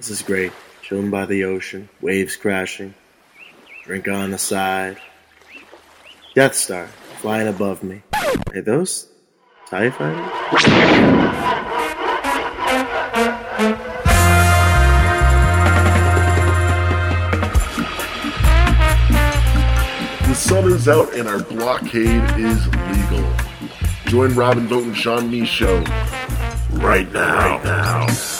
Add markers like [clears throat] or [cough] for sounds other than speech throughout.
This is great. Chilling by the ocean, waves crashing, drink on the side. Death Star flying above me. Are those TIE fighters? The sun is out and our blockade is legal. Join Robin Vote and Sean Me show right now. Right now.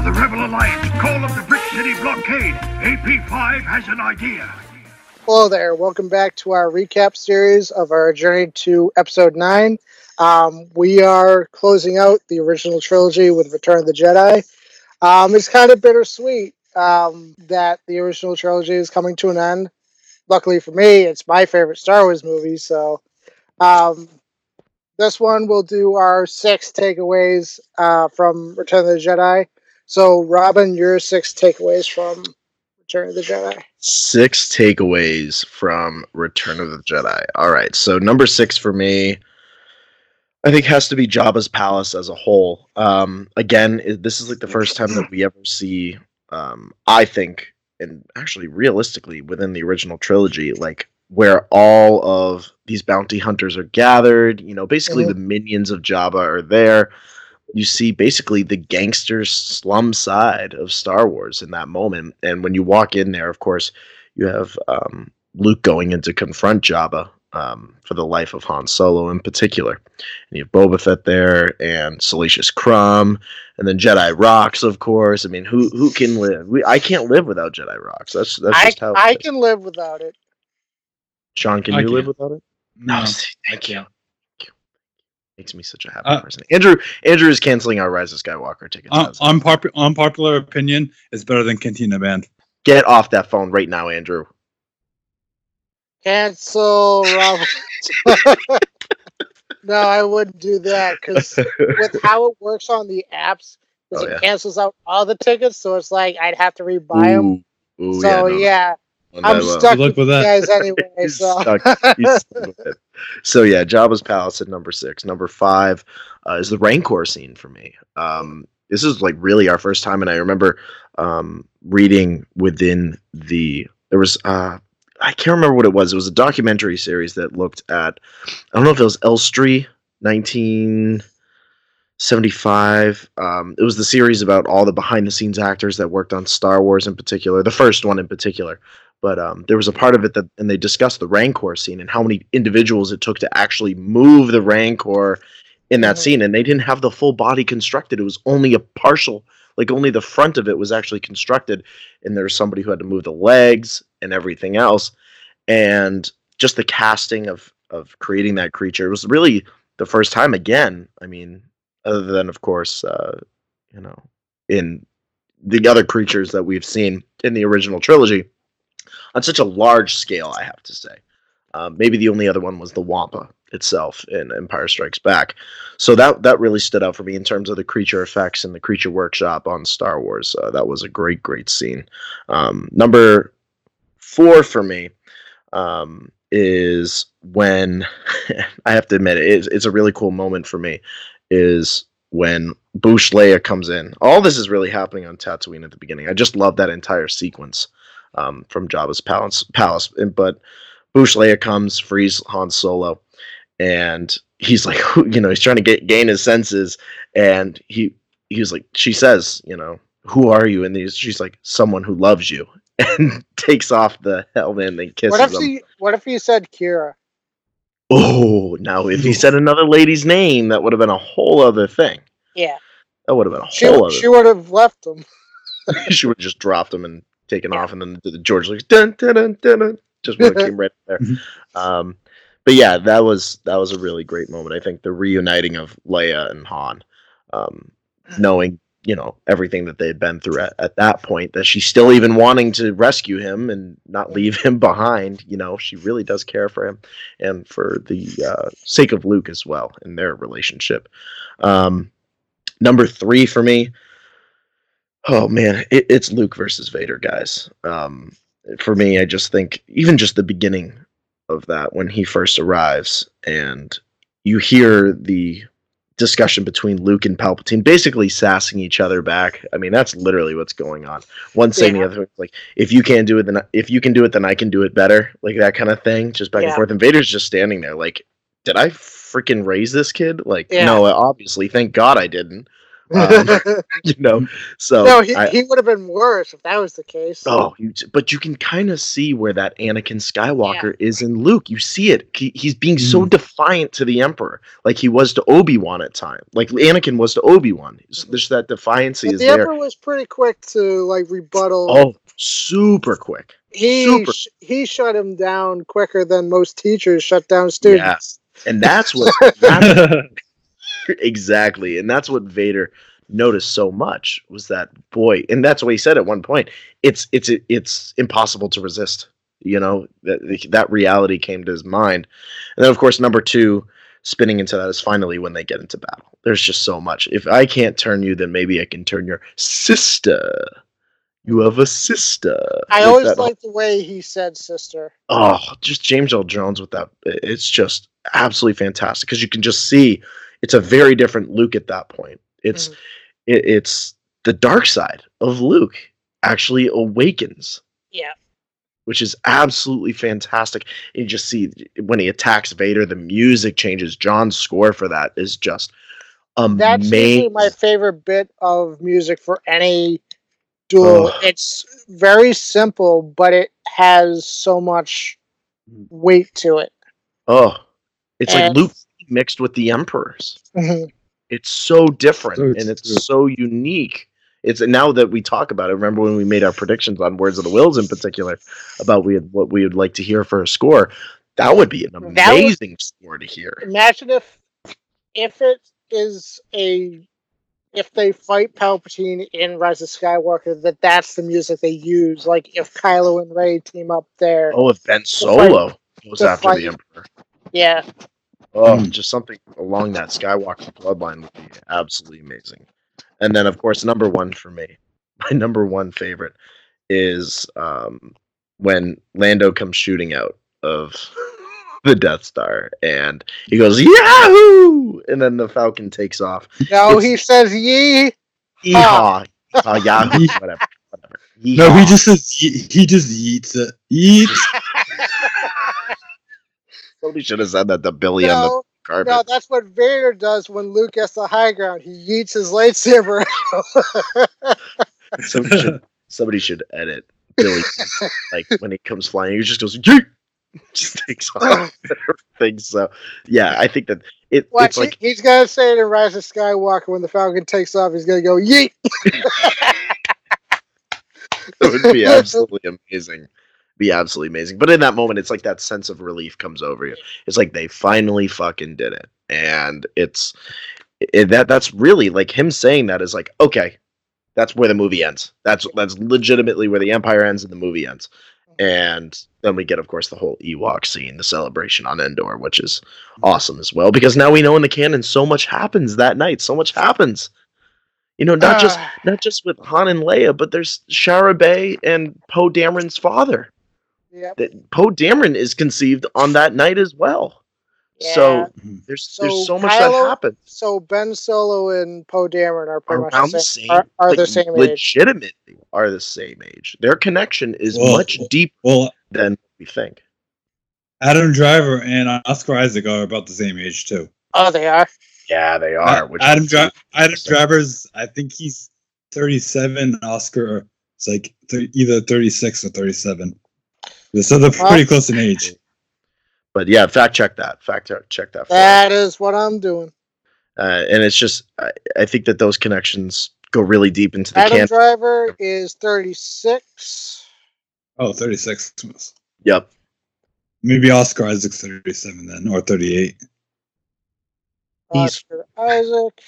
Of the Rebel Alliance. Call up the Brick City blockade. AP5 has an idea. Hello there. Welcome back to our recap series of our journey to episode 9. Um, we are closing out the original trilogy with Return of the Jedi. Um, it's kind of bittersweet um, that the original trilogy is coming to an end. Luckily for me, it's my favorite Star Wars movie. So, um, this one we'll do our six takeaways uh, from Return of the Jedi. So, Robin, your six takeaways from Return of the Jedi. Six takeaways from Return of the Jedi. All right, so number six for me, I think has to be Jabba's palace as a whole. Um, again, this is like the first time that we ever see. Um, I think, and actually realistically, within the original trilogy, like where all of these bounty hunters are gathered. You know, basically Mhm. the minions of Jabba are there. You see basically the gangster slum side of Star Wars in that moment. And when you walk in there, of course, you have um, Luke going in to confront Jabba um, for the life of Han Solo in particular. And you have Boba Fett there and Salacious Crumb, and then Jedi Rocks, of course. I mean, who who can live? We, I can't live without Jedi Rocks. That's that's I, just how. it I is. can live without it. Sean, can I you live can't. without it? No, see, I thank you. can't. Makes me such a happy Uh, person. Andrew Andrew is canceling our Rise of Skywalker tickets. Un- as- unpopu- unpopular opinion is better than Cantina Band. Get off that phone right now, Andrew. Cancel Robert. [laughs] no, I wouldn't do that because with [laughs] how it works on the apps, 'cause Oh, it yeah. cancels out all the tickets, so it's like I'd have to rebuy them. Ooh, ooh, so no, yeah, no, I'm no, no. stuck Good luck with, with that. guys [laughs] anyway. [laughs] He's so stuck. He's stuck. So yeah, Jabba's palace at number six. Number five uh, is the Rancor scene for me. Um, this is like really our first time, and I remember um, reading within the there was uh, I can't remember what it was. It was a documentary series that looked at I don't know if it was Elstree nineteen seventy five. Um, it was the series about all the behind the scenes actors that worked on Star Wars in particular, the first one in particular but um, there was a part of it that and they discussed the rancor scene and how many individuals it took to actually move the rancor in that Mhm. scene and they didn't have the full body constructed it was only a partial like only the front of it was actually constructed and there was somebody who had to move the legs and everything else and just the casting of of creating that creature was really the first time again i mean other than of course uh you know in the other creatures that we've seen in the original trilogy on such a large scale, I have to say. Um, maybe the only other one was the Wampa itself in Empire Strikes Back. So that that really stood out for me in terms of the creature effects and the creature workshop on Star Wars. Uh, that was a great, great scene. Um, number four for me um, is when [laughs] I have to admit it, it's, it's a really cool moment for me. Is when Boushh Leia comes in. All this is really happening on Tatooine at the beginning. I just love that entire sequence um, from Jabba's palace. Palace, but Boushh Leia comes, frees Han Solo, and he's like, [laughs] you know, he's trying to get gain his senses, and he he's like, she says, you know, who are you? And he's, she's like, someone who loves you, [laughs] and takes off the helmet and then kisses what if him. he what if he said Kira? Oh, now if he said another lady's name, that would have been a whole other thing. Yeah, That would have been a she whole other. she would have left him. [laughs] she would have just dropped him and taken off, and then the George Lucas dun dun dun dun, dun just came [laughs] right there. Mhm. Um, but yeah, that was that was a really great moment. I think the reuniting of Leia and Han, um, knowing you know everything that they had been through at, at that point, that she's still even wanting to rescue him and not leave [laughs] him behind. You know, she really does care for him and for the uh, sake of Luke as well in their relationship. Um, number three for me. Oh man, it, it's Luke versus Vader, guys. Um, for me, I just think even just the beginning of that when he first arrives, and you hear the discussion between Luke and Palpatine, basically sassing each other back. I mean, that's literally what's going on. One saying Yeah. the other, like, if you can't do it, then I- if you can do it, then I can do it better, like that kind of thing, just back and forth. And Vader's just standing there, like, did I freaking raise this kid? Like, Yeah. no, obviously, thank God I didn't. Um, [laughs] you know, so no, he, I- he would have been worse if that was the case. Oh, you, but you can kind of see where that Anakin Skywalker is in Luke. You see it. He, he's being so Mhm. defiant to the Emperor, like he was to Obi Wan at time, like Anakin was to Obi Wan. There's that defiance But is the there. Emperor was pretty quick to like rebuttal. Oh, super quick. he super. sh- he shut him down quicker than most teachers shut down students. And that's what [laughs] that's exactly, and that's what Vader noticed so much was that boy, and that's what he said at one point. It's it's it's impossible to resist. You know that that reality came to his mind, and then of course number two, spinning into that is finally when they get into battle. There's just so much. If I can't turn you, then maybe I can turn your sister. You have a sister. I Like always whole- the way he said sister. oh, just James Earl Jones with that. It's just absolutely fantastic because you can just see it's a very different Luke at that point. It's Mhm. it, it's the dark side of Luke actually awakens, Yeah. which is absolutely fantastic. You just see when he attacks Vader, the music changes. John's score for that is just That's usually amazing. my favorite bit of music for any duel. It's very simple, but it has so much weight to it. oh, it's like Luke mixed with the Emperors. Mhm. it's so different So and it's true. so unique it's now that we talk about it remember when we made our predictions on words of the wills in particular about we had, what we would like to hear for a score that would be an That would- amazing score to hear Imagine if if it is a if they fight Palpatine in Rise of Skywalker, that that's the music they use. Like if Kylo and Rey team up there, oh if ben solo goes the after fight- the emperor yeah, oh Mm. just something along that skywalker bloodline would be absolutely amazing and then of course number one for me [laughs] my number one favorite is um, when Lando comes shooting out of [laughs] the Death Star and he goes Yahoo! And then the Falcon takes off. no, It's- he says ye. Yeehaw! Uh, Yahoo! [laughs] Whatever. Whatever. no, he just says ye- he just yeets it. Yeet. Somebody should have said that to Billy on the No, carpet. no, that's what Vader does when Luke gets the high ground. He yeets his lightsaber. [laughs] Somebody should, somebody should edit Billy [laughs] like when he comes flying. He just goes Yeet! [laughs] just takes off. everything. So yeah, I think that it, Watch, it's like he- he's gonna say it in Rise of Skywalker when the Falcon takes off. He's gonna go yeet. it would be absolutely amazing. Be absolutely amazing. But in that moment, it's like that sense of relief comes over you. It's like they finally fucking did it, and it's it, that that's really like him saying that is like okay, that's where the movie ends. That's that's legitimately where the Empire ends and the movie ends. And then we get, of course, the whole Ewok scene, the celebration on Endor, which is awesome as well because now we know in the canon so much happens that night. So much happens. You know, not just Ah, not just with Han and Leia, but there's Shara Bey and Poe Dameron's father. Yep. That Poe Dameron is conceived on that night as well. Yeah. So there's So there's so much that Kylo- happens So Ben Solo and Poe Dameron are pretty around the the same. same, are, are like, the same age. legitimately are the same age. Their connection is Well, much deeper Well, than we think. Adam Driver and Oscar Isaac are about the same age too. Oh, they are. Yeah, they Uh, which Adam, is Dri- Adam. Driver's, I think he's 37. Oscar is like th- either 36 or 37. So they're Well- pretty close in age. But yeah, fact check that. Fact check- check that. That is what I'm doing. Uh, and it's just I, I think that those connections go really deep into the Adam canon. Driver is 36. Oh, 36. Yep. Maybe Oscar Isaac's 37 then, or 38. He's- Oscar Isaac.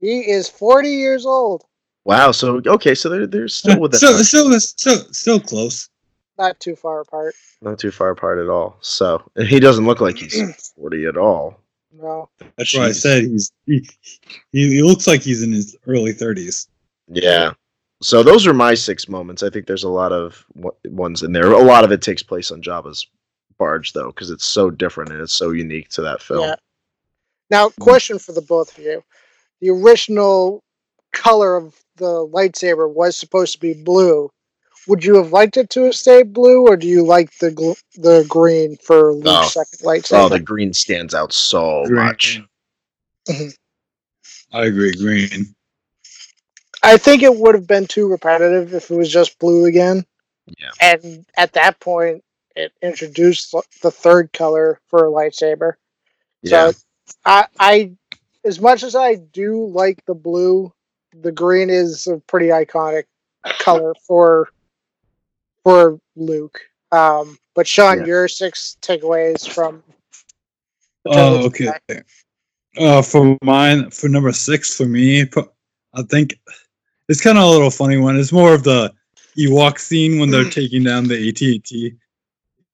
He is 40 years old. Wow. So okay. So they're they're still within still, still, still, still close. Not too far apart. not too far apart at all. So and he doesn't look like he's [clears throat] forty at all. No. That's why I said he's he, he, he looks like he's in his early 30s. Yeah. So those are my six moments. I think there's a lot of ones in there. A lot of it takes place on Jabba's barge though, because it's so different and it's so unique to that film. Yeah. Now, question for the both of you: the original color of the lightsaber was supposed to be blue. Would you have liked it to have stayed blue, or do you like the gl- the green for Luke's Oh. second lightsaber? Oh, the green stands out so Green. much. Mm-hmm. I agree, green. I think it would have been too repetitive if it was just blue again. Yeah. And at that point, it introduced the third color for a lightsaber. Yeah. So I, I, as much as I do like the blue, the green is a pretty iconic color for for Luke. Um, but Sean, Yeah. your six takeaways from. Oh, okay. Uh, for mine, for number six, for me, I think it's kind of a little funny one. It's more of the Ewok scene when they're taking down the AT-AT.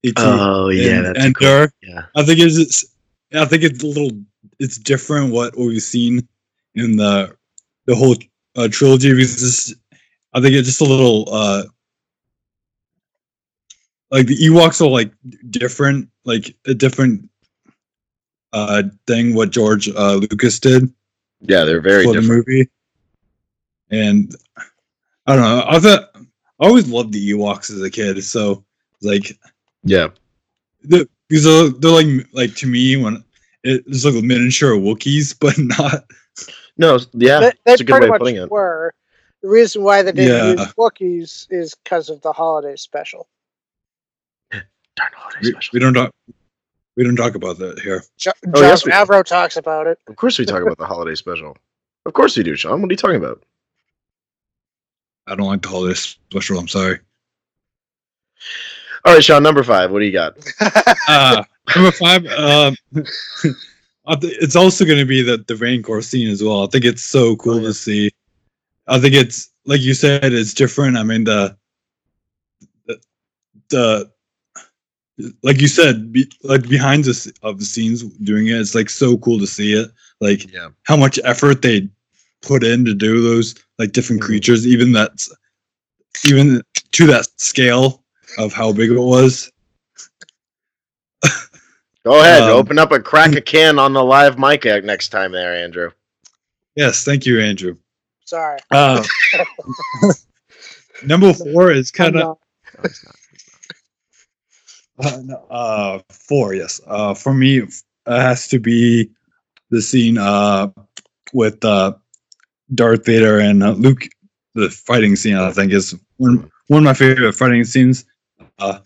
AT Oh yeah, and, that's and cool. Dur. Yeah. I think it's, it's I think it's a little it's different what we've seen in the the whole uh, trilogy because I think it's just a little uh like the Ewoks are like different like a different uh thing what George uh, Lucas did Yeah, they're very for different. the movie and I don't know I thought I always loved the Ewoks as a kid so like Yeah. the, because they're, they're like like to me when it's like miniature Wookiees, [laughs] but not. No, yeah, They, they that's a good pretty way of much putting it. were. The reason why they didn't Yeah. use Wookiees is because of the holiday special. Darn holiday We, special. we don't talk. We don't talk about that here. Jo- Oh, John yes. Favreau talks about it. Of course we talk about the holiday special. Of course we do, Sean. What are you talking about? I don't like the holiday special. I'm sorry. All right, Sean, number five. What do you got? [laughs] Uh, number five. Um, [laughs] it's also going to be the the Rancor scene as well. I think it's so cool Oh, yeah. to see. I think it's like you said, it's different. I mean the the, the like you said, be, like behind the of the scenes doing it, it's like so cool to see it. Like Yeah. how much effort they put in to do those like different Mhm. creatures, even that's even to that scale of how big it was. Go ahead. Um, open up a crack a can on the live mic next time there, Andrew. Yes, thank you, Andrew. Sorry. Uh, [laughs] [laughs] number four is kind I'm of not- No, it's not. Uh, no, uh, four. Yes, uh, for me, it has to be the scene uh, with uh, Darth Vader and uh, Luke. The fighting scene, I think, is one one of my favorite fighting scenes. Uh,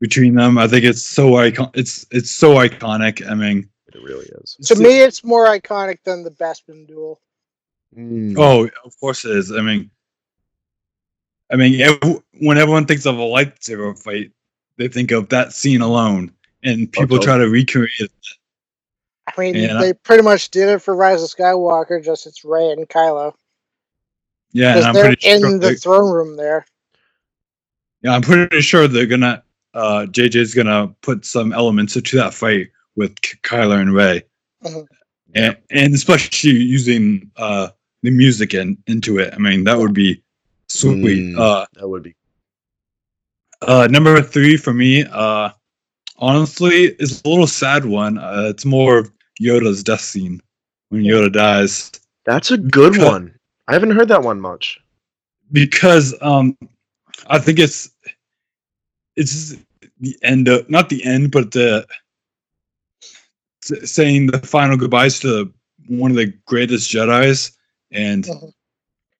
between them, I think it's so icon. It's it's so iconic. I mean, It really is. To me, it's more iconic than the Bespin duel. Mm. Oh, of course it is. I mean, I mean, ev- when everyone thinks of a lightsaber fight, they think of that scene alone, and people Okay. try to recreate it. I mean, Yeah. they pretty much did it for Rise of Skywalker, just it's Rey and Kylo. Yeah, and I'm they're pretty in sure. the throne room there. yeah, I'm pretty sure they're gonna. Uh, JJ's gonna put some elements into that fight with K- Kylo and Rey, Mhm. and and especially using uh the music in, into it. I mean, that would be sweet. Mm. Uh, That would be. Uh, number three for me, uh, honestly, is a little sad one. Uh, it's more of Yoda's death scene when Yoda dies, That's a good Because- one. I haven't heard that one much. because um, I think it's it's the end of not the end, but the saying the final goodbyes to one of the greatest Jedi's, and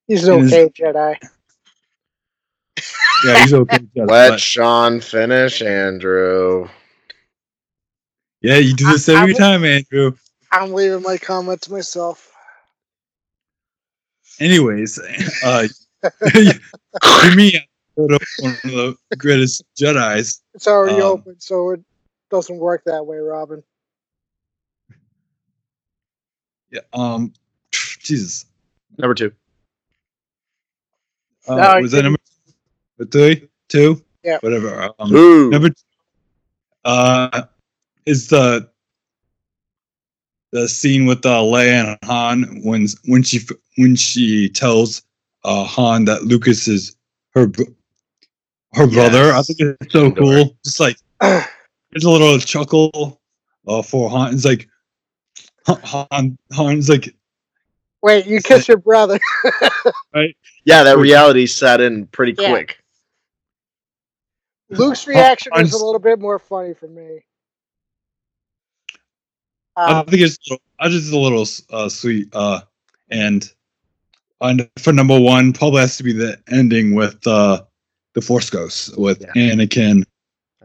He's an It is- okay Jedi. Yeah, he's okay. Jedi, Let but- Sean finish, Andrew. yeah, you do this I- I every will- time, Andrew. I'm leaving my comment to myself. Anyways, uh, to me, Yoda was one of the greatest Jedi's. It's already Um, open, so it doesn't work that way, Robin. Yeah, um, [sniffs] Jesus, Number two. uh, No, was that number three, two, Yeah. whatever. Um, Ooh. number two, uh, is the the scene with uh, Leia and Han when when she when she tells uh, Han that Lucas is her br- her brother. I think it's so Andor. cool. Just like there's a little chuckle uh, for Han. It's like Han. Han's like Wait, you kiss your brother. [laughs] right? Yeah, that reality set in pretty Yeah. quick. Luke's reaction is Han's- a little bit more funny for me. I Um, think it's I just a little uh, sweet. Uh, and and for number one, probably has to be the ending with uh, the Force Ghosts with Yeah. Anakin,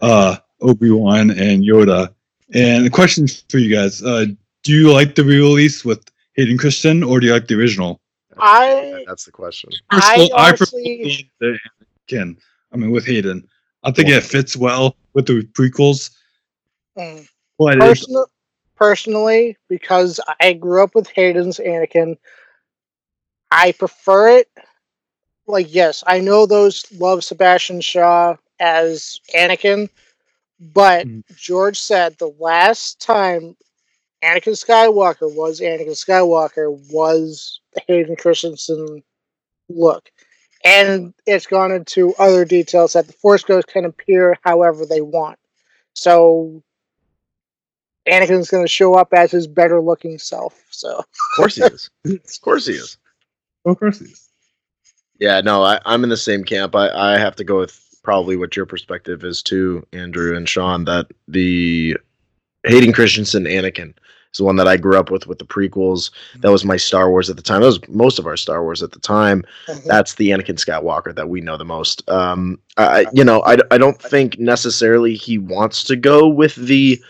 uh, Obi Wan, and Yoda. And the question for you guys: uh, Do you like the re-release with Hayden Christian, or do you like the original? I That's the question. I Personal- honestly- prefer the Anakin. I mean, with Hayden, I think it fits well with the prequels. mm, But it's, personal, personally, because I grew up with Hayden's Anakin, I prefer it. Like, yes, I know those love Sebastian Shaw as Anakin, but Mhm. George said the last time Anakin Skywalker was Anakin Skywalker was Hayden Christensen look. And it's gone into other details that the Force Ghosts can appear however they want. So Anakin's going to show up as his better looking self. So Of course he is. [laughs] Of course he is. of course, it is. Yeah, no, I, I'm in the same camp. I, I have to go with probably what your perspective is too, Andrew and Sean, that the Hayden Christensen Anakin is the one that I grew up with with the prequels. That was my Star Wars at the time. That was most of our Star Wars at the time. That's the Anakin Skywalker that we know the most. Um, I, I- you know, I, I don't think necessarily he wants to go with the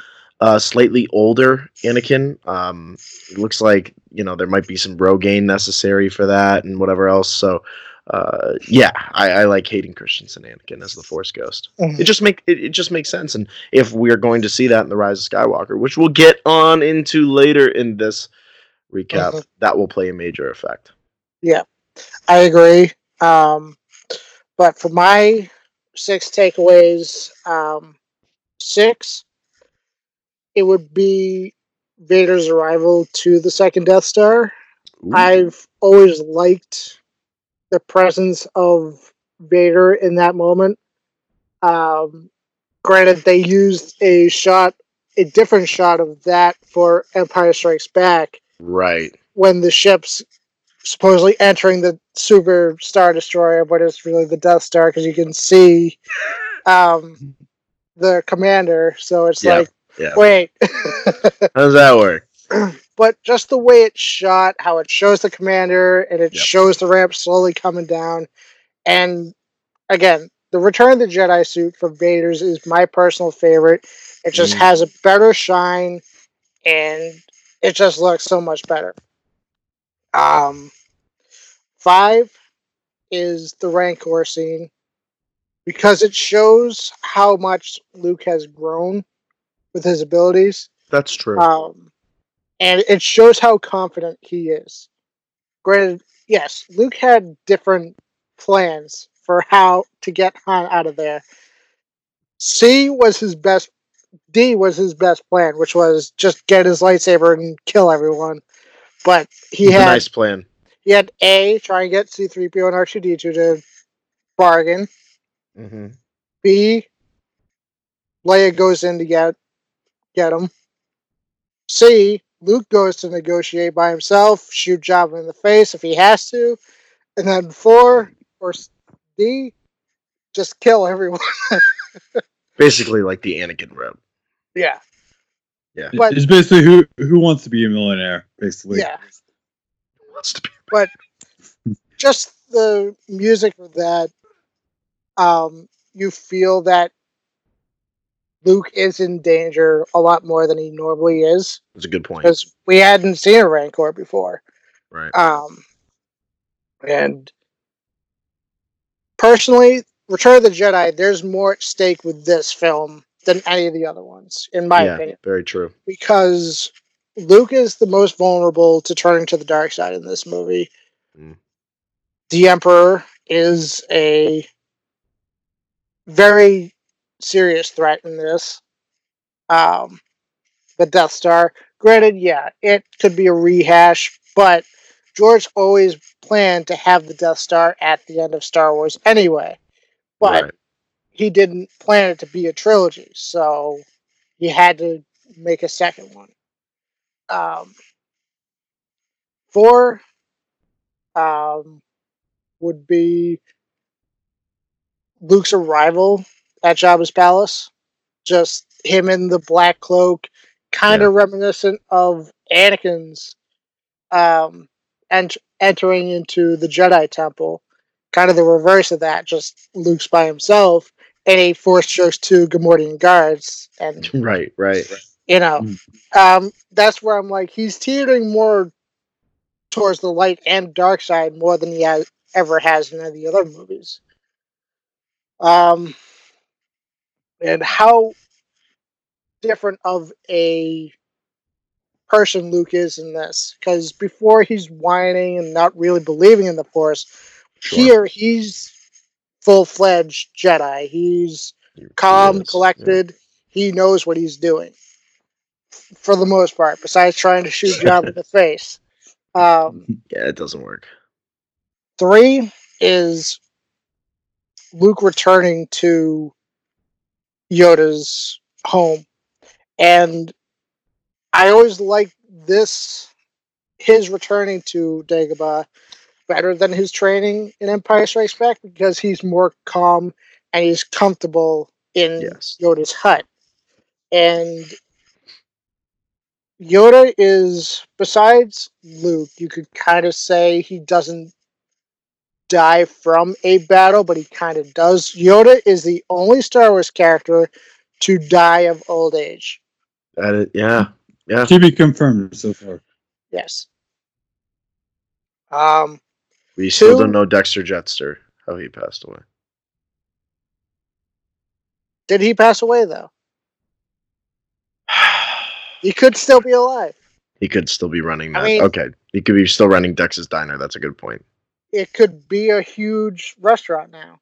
uh, slightly older Anakin. Um, it looks like you know there might be some Rogaine necessary for that and whatever else. So, uh, yeah, I, I like Hayden Christensen Anakin as the Force Ghost. Mhm. It just make it, it just makes sense. And if we're going to see that in the Rise of Skywalker, which we'll get on into later in this recap, Mhm. that will play a major effect. Yeah, I agree. Um, but for my six takeaways, um, six, it would be Vader's arrival to the second Death Star. Ooh. I've always liked the presence of Vader in that moment. Um, granted, they used a shot, a different shot of that for Empire Strikes Back right. when the ship's supposedly entering the Super Star Destroyer, but it's really the Death Star because you can see um, the commander. So it's Yeah, like, yeah. wait. How does that work? [clears throat] but just the way it's shot, how it shows the commander and it Yep. shows the ramp slowly coming down. And again, the Return of the Jedi suit for Vader's is my personal favorite. It just Mm. has a better shine and it just looks so much better. Um, five is the Rancor scene because it shows how much Luke has grown with his abilities. That's true. Um, and it shows how confident he is. Granted, yes, Luke had different plans for how to get Han out of there. C was his best. D was his best plan, which was just get his lightsaber and kill everyone. But he It's a nice plan. he had A try and get C three PO and R two D two to bargain. hmm B, Leia goes in to get get him. C, Luke goes to negotiate by himself, shoot Jabba in the face if he has to, and then four or D, just kill everyone. [laughs] Basically, like the Anakin route. yeah, Yeah. But- it's basically who who wants to be a millionaire, basically. yeah. Wants to be- But Just the music of that, um, you feel that Luke is in danger a lot more than he normally is That's a good point. because we hadn't seen a Rancor before. Right. Um, and personally, Return of the Jedi, there's more at stake with this film than any of the other ones, in my yeah, opinion, very true. because Luke is the most vulnerable to turning to the dark side in this movie. Mm. The Emperor is a very serious threat in this. Um, the Death Star, granted, yeah, it could be a rehash, but George always planned to have the Death Star at the end of Star Wars anyway. But Right. he didn't plan it to be a trilogy, so he had to make a second one. Um, four um, would be Luke's arrival at Jabba's palace. Just him in the black cloak, kind of reminiscent of Anakin's um, ent- entering into the Jedi Temple. Kind of the reverse of that, just Luke's by himself, and he force chokes two Gamorrean guards, and [laughs] Right, right. you know, um, that's where I'm like, he's teetering more towards the light and dark side more than he has, ever has in any of the other movies. Um, and how different of a person Luke is in this, because before he's whining and not really believing in the Force, Sure. here he's full fledged Jedi. He's He- he calm, is, yeah. collected. He knows what he's doing for the most part, besides trying to shoot John in the [laughs] face. Um, Yeah, it doesn't work. three is Luke returning to Yoda's home. And I always like this, his returning to Dagobah better than his training in Empire Strikes Back because he's more calm and he's comfortable in Yes. Yoda's hut. And Yoda is, besides Luke, you could kind of say he doesn't die from a battle, but he kind of does. Yoda is the only Star Wars character to die of old age. That is, yeah, yeah. To be confirmed so far. Yes. Um, We still Two- don't know Dexter Jetster how he passed away. did he pass away though? [sighs] He could still be alive. he could still be running I mean- okay, he could be still running Dex's Diner. That's a good point. It could be a huge restaurant now.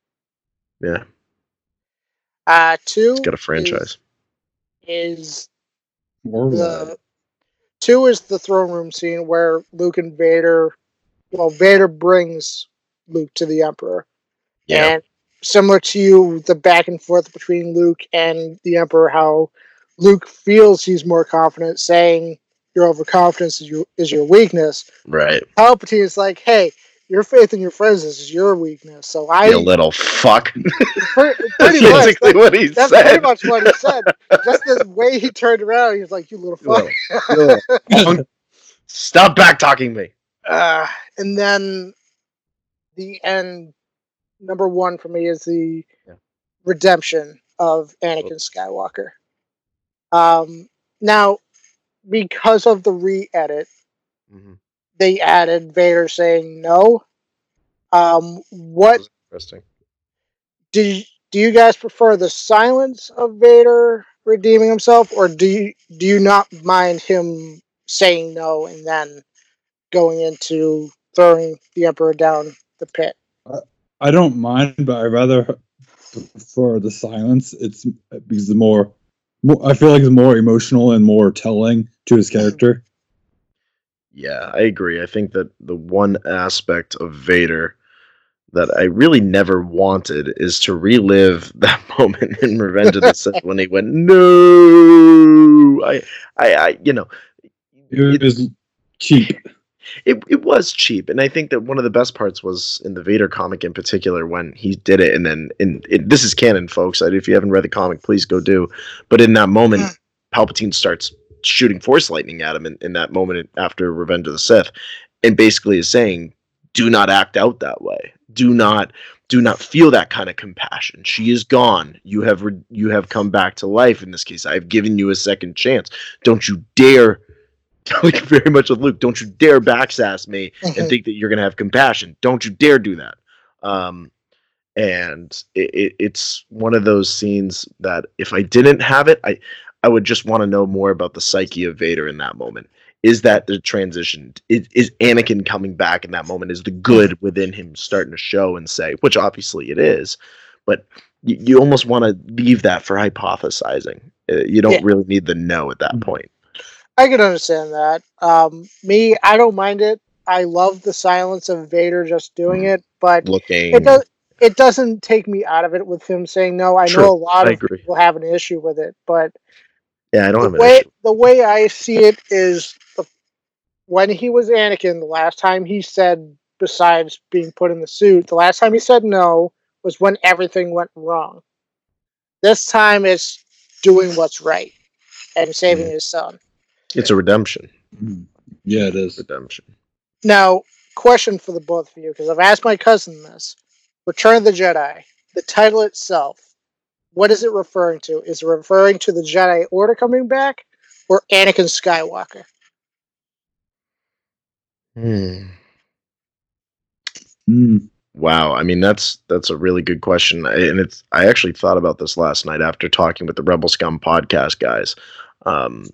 Yeah, Uh, two It's got a franchise. is Or what? the two is the throne room scene where Luke and Vader, well, Vader brings Luke to the Emperor, Yeah, and similar to you, the back and forth between Luke and the Emperor, how Luke feels he's more confident, saying your overconfidence is your is your weakness. right. Palpatine is like, hey, your faith in your friends is your weakness. So I you little fuck. [laughs] pre- [laughs] That's pretty much basically that- what he that's said. pretty much what he said. Just the way he turned around, he was like, "You little fuck." You little- [laughs] Stop back talking me. Uh, and then the end number one for me is the Yeah. redemption of Anakin Skywalker. Um, now, because of the re-edit, Mhm. They added Vader saying no. Um, what Interesting. do you, do you guys prefer the silence of Vader redeeming himself, or do you do you not mind him saying no and then going into throwing the Emperor down the pit? I don't mind, but I rather prefer the silence. It's because the more, more, I feel like it's more emotional and more telling to his character. Yeah, I agree. I think that the one aspect of Vader that I really never wanted is to relive [laughs] that moment in Revenge of the [laughs] Sith when he went, "No!" I, I, I you know, It was cheap. [laughs] it, it was cheap and i think that one of the best parts was in the vader comic in particular when he did it and then in it, this is canon folks if you haven't read the comic please go do but in that moment mm. palpatine starts shooting force lightning at him in, in that moment after revenge of the sith and basically is saying do not act out that way. Do not do not feel that kind of compassion. She is gone. You have re- you have come back to life in this case. I've given you a second chance. Don't you dare [laughs] like very much with Luke, don't you dare backsass me and think that you're gonna have compassion. Don't you dare do that. Um, and it, it, it's one of those scenes that if I didn't have it, I I would just want to know more about the psyche of Vader in that moment. Is that the transition? Is, is Anakin coming back in that moment? Is the good within him starting to show and say, which obviously it is, but you, you almost want to leave that for hypothesizing. Uh, you don't Yeah. really need the no at that Mhm. point. I can understand that. Um, me, I don't mind it. I love the silence of Vader just doing Mm-hmm. it, but Looking, it does. It doesn't take me out of it with him saying no. I True. know a lot I of agree. people have an issue with it, but Yeah, I don't have the an way issue. the way I see it is the, when he was Anakin, the last time he said, besides being put in the suit, the last time he said no was when everything went wrong. This time it's doing what's right and saving his son. It's a redemption. Mm. Yeah, it is. Redemption. Now, question for the both of you, because I've asked my cousin this. Return of the Jedi, the title itself, what is it referring to? Is it referring to the Jedi Order coming back or Anakin Skywalker? Hmm. Mm. Wow, I mean that's that's a really good question, I- and it's I actually thought about this last night after talking with the Rebel Scum podcast guys, um,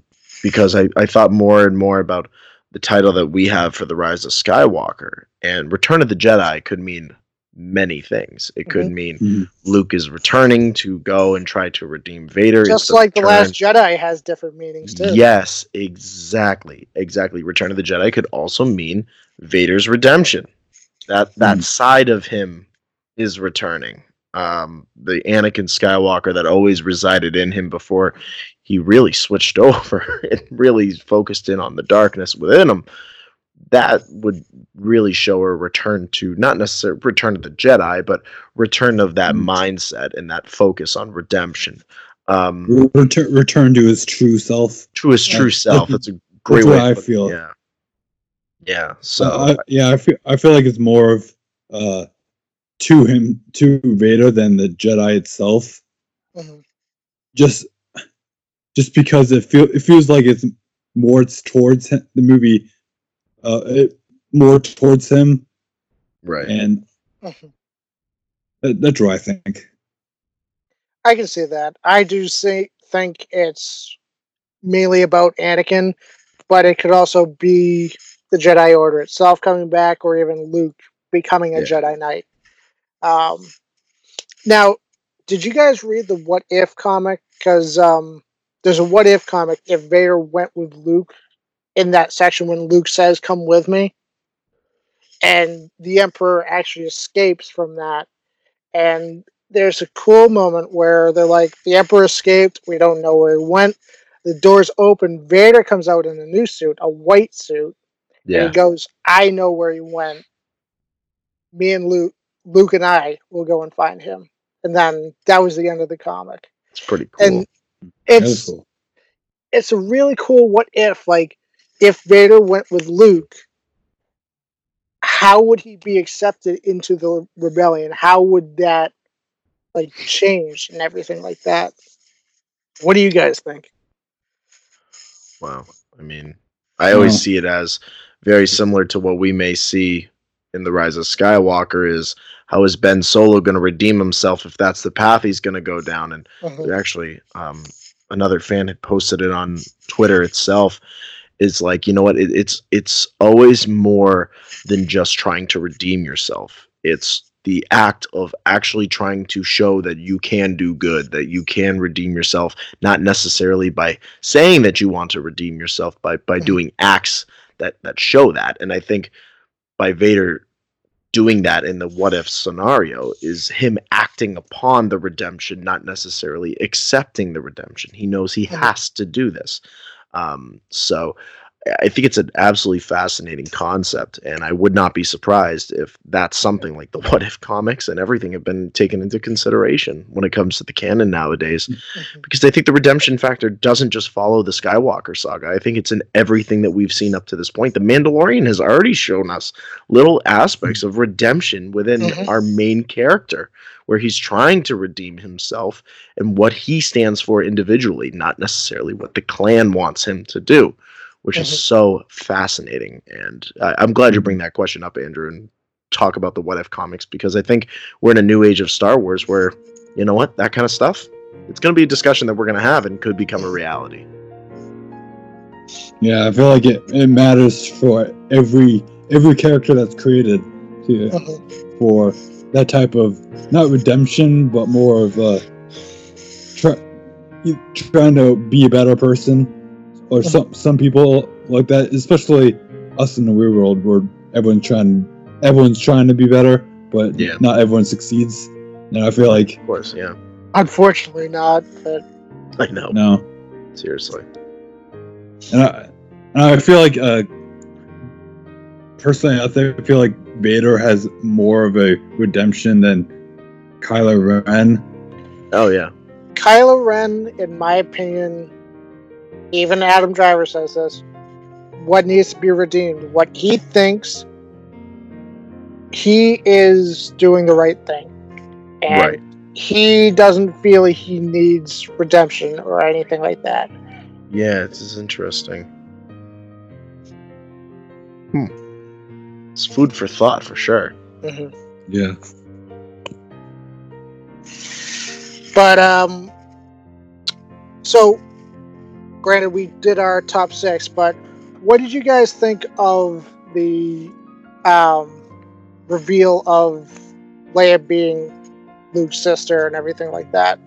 because I I thought more and more about the title that we have for the Rise of Skywalker, and Return of the Jedi could mean many things. It could mean Mhm. Luke is returning to go and try to redeem Vader, It's Just like The Last Jedi has different meanings too. Yes, exactly, exactly. Return of the Jedi could also mean Vader's redemption. That that Hmm. side of him is returning. Um, the Anakin Skywalker that always resided in him before he really switched [laughs] over and really focused in on the darkness within him. That would really show a return to not necessarily return of the Jedi, but return of that Hmm. mindset and that focus on redemption. Um, Return, return to his true self. to his true That's- self. that's- That's a great that's way. I to put it, feel. Yeah. Yeah. So So I, yeah, I feel I feel like it's more of uh to him to Vader than the Jedi itself. Mhm. Just just because it feel it feels like it's more it's towards him, the movie, uh, it, more towards him, right. and Mhm. that, that's what I think. I can see that. I do see, think it's mainly about Anakin, but it could also be the Jedi Order itself coming back, or even Luke becoming a Yeah. Jedi Knight. Um, now, did you guys read the What If comic? Because um, there's a What If comic if Vader went with Luke in that section when Luke says, "Come with me," and the Emperor actually escapes from that, and there's a cool moment where they're like, the Emperor escaped. We don't know where he went. The doors open. Vader comes out in a new suit, a white suit. And Yeah. he goes, I know where he went. Me and Luke, Luke and I will go and find him. And then that was the end of the comic. It's pretty cool. And it's cool. it's a really cool what if. Like if Vader went with Luke, how would he be accepted into the rebellion? How would that like change and everything like that? What do you guys think? wow. I mean, I always see it as very similar to what we may see in the Rise of Skywalker. Is how is Ben Solo going to redeem himself if that's the path he's going to go down? And Mhm. actually um, another fan had posted it on Twitter itself. Is like you know what? It, it's it's always more than just trying to redeem yourself. It's the act of actually trying to show that you can do good, that you can redeem yourself, not necessarily by saying that you want to redeem yourself, by by Mhm. doing acts that that show that. And I think by Vader doing that in the what if scenario is him acting upon the redemption, not necessarily accepting the redemption. He knows he has to do this. Um, so I think it's an absolutely fascinating concept, and I would not be surprised if that's something like the [laughs] what if comics and everything have been taken into consideration when it comes to the canon nowadays. Mhm. Because I think the redemption factor doesn't just follow the Skywalker saga. I think it's in everything that we've seen up to this point. The Mandalorian has already shown us little aspects of redemption within Mhm. our main character, where he's trying to redeem himself and what he stands for individually, not necessarily what the clan wants him to do, which is Mhm. so fascinating. And I I'm glad you bring that question up, Andrew, and talk about the what if comics because I think we're in a new age of Star Wars where, you know what, that kind of stuff, it's going to be a discussion that we're going to have and could become a reality. Yeah, I feel like it, it matters for every every character that's created to Mhm. for that type of not redemption, but more of a try, trying to be a better person, or Mhm. some some people like that, especially us in the real world, where everyone's trying everyone's trying to be better, but Yeah. not everyone succeeds. And I feel like Of course, yeah. Unfortunately, not. But I know. no, Seriously. And I, and I feel like, uh, personally, I, think, I feel like Vader has more of a redemption than Kylo Ren. Oh yeah. Kylo Ren, in my opinion, even Adam Driver says this, what needs to be redeemed, what he thinks he is doing the right thing. And Right. he doesn't feel he needs redemption or anything like that. Yeah, this is interesting. It's food for thought for sure. hmm Yeah. But um, so granted, we did our top six, but what did you guys think of the um, reveal of Leia being Luke's sister and everything like that?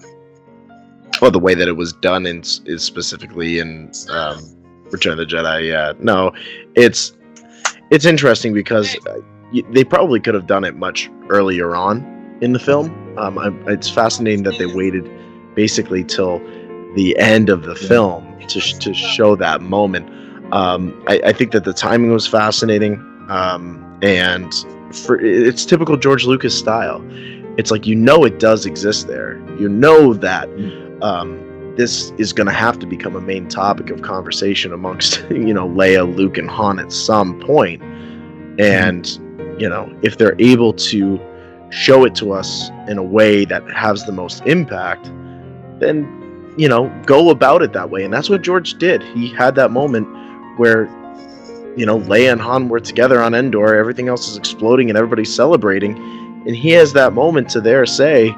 Well, the way that it was done in, is specifically in um, Return of the Jedi. Yeah, no, it's it's interesting because uh, they probably could have done it much earlier on in the film. Um, I, it's fascinating that they waited basically till the end of the film to to show that moment. Um, I, I think that the timing was fascinating, um, and for it's typical George Lucas style. It's like you know it does exist there. You know that um, this is going to have to become a main topic of conversation amongst [laughs] you know Leia, Luke, and Han at some point. And you know if they're able to show it to us in a way that has the most impact, then you know go about it that way. And that's what George did. He had that moment where you know Leia and Han were together on Endor. Everything else is exploding and everybody's celebrating, and he has that moment to there say,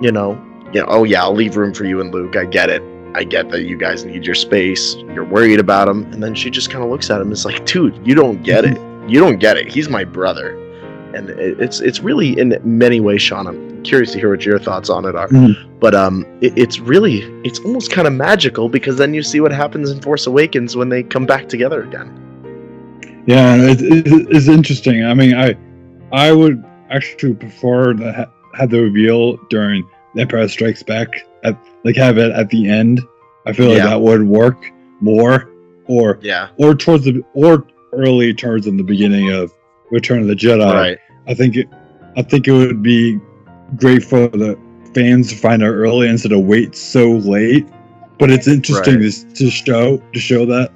you know, you know, oh yeah, I'll leave room for you and Luke. I get it. I get that you guys need your space. You're worried about him. And then she just kind of looks at him and is like, dude, you don't get it. You don't get it. He's my brother. And it's it's really in many ways, Sean. I'm curious to hear what your thoughts on it are. Mhm. But um, it, it's really it's almost kind of magical because then you see what happens in Force Awakens when they come back together again. Yeah, it, it, it's interesting. I mean, I I would actually prefer to ha- have the reveal during Empire Strikes Back, at like have it at the end. I feel like Yeah. that would work more, or Yeah. or towards the or early towards in the beginning of Return of the Jedi. right. I think it, I think it would be great for the fans to find out early instead of wait so late. But it's interesting Right. to, to show to show that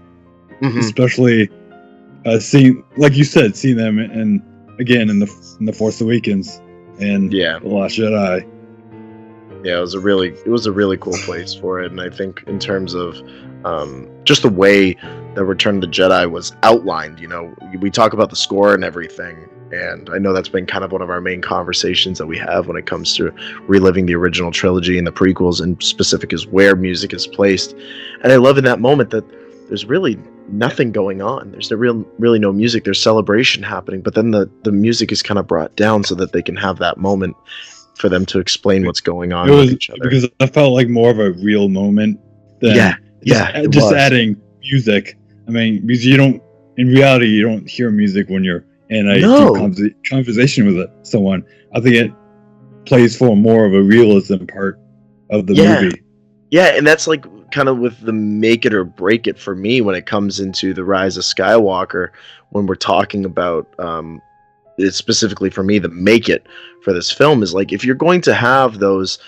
Mhm. especially uh, seeing, like you said, seeing them and again in the in the Force Awakens and Yeah. the Last Jedi. Yeah it was a really it was a really cool place for it. And i think in terms of um, just the way that return of the jedi was outlined you know we talk about the score and everything. And i know that's been kind of one of our main conversations that we have when it comes to reliving the original trilogy and the prequels and specific is where music is placed. And i love in that moment that there's really nothing going on. There's no real really no music. There's celebration happening but then the the music is kind of brought down so that they can have that moment for them to explain what's going on It with each other because I felt like more of a real moment than yeah just, yeah just was. adding music. I mean, because you don't in reality you don't hear music when you're in a No. conversation with someone. I think it plays for more of a realism part of the Yeah. movie. Yeah, and that's like kind of with the make it or break it for me when it comes into the rise of Skywalker. When we're talking about, um, specifically for me, the make it for this film is like if you're going to have those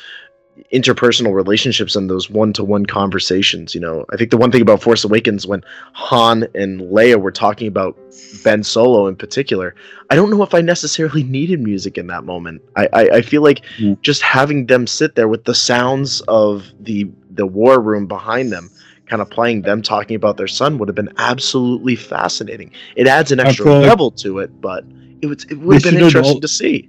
interpersonal relationships and those one-to-one conversations you know i think the one thing about force awakens when han and leia were talking about ben solo in particular i don't know if i necessarily [laughs] needed music in that moment i i, I feel like Mm. just having them sit there with the sounds of the the war room behind them kind of playing them talking about their son would have been absolutely fascinating it adds an extra level to it but it was it would have been have interesting all- to see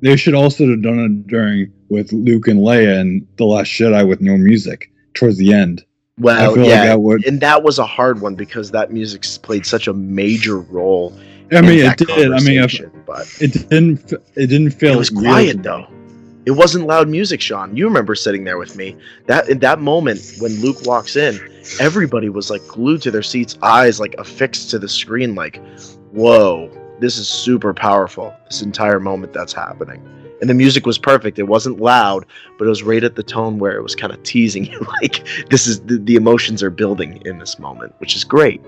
They should also have done it during with Luke and Leia and the Last Jedi with no music towards the end. well yeah like that would. and that was a hard one because that music played such a major role. I mean, it did. I mean, if, but it didn't. It didn't feel. it was quiet though. It wasn't loud music, Sean. You remember sitting there with me. That in that moment when Luke walks in, everybody was like glued to their seats, eyes like affixed to the screen, like, "Whoa, this is super powerful." This entire moment that's happening, And the music was perfect. It wasn't loud, but it was right at the tone where it was kind of teasing you, [laughs] like this is the, the emotions are building in this moment, which is great.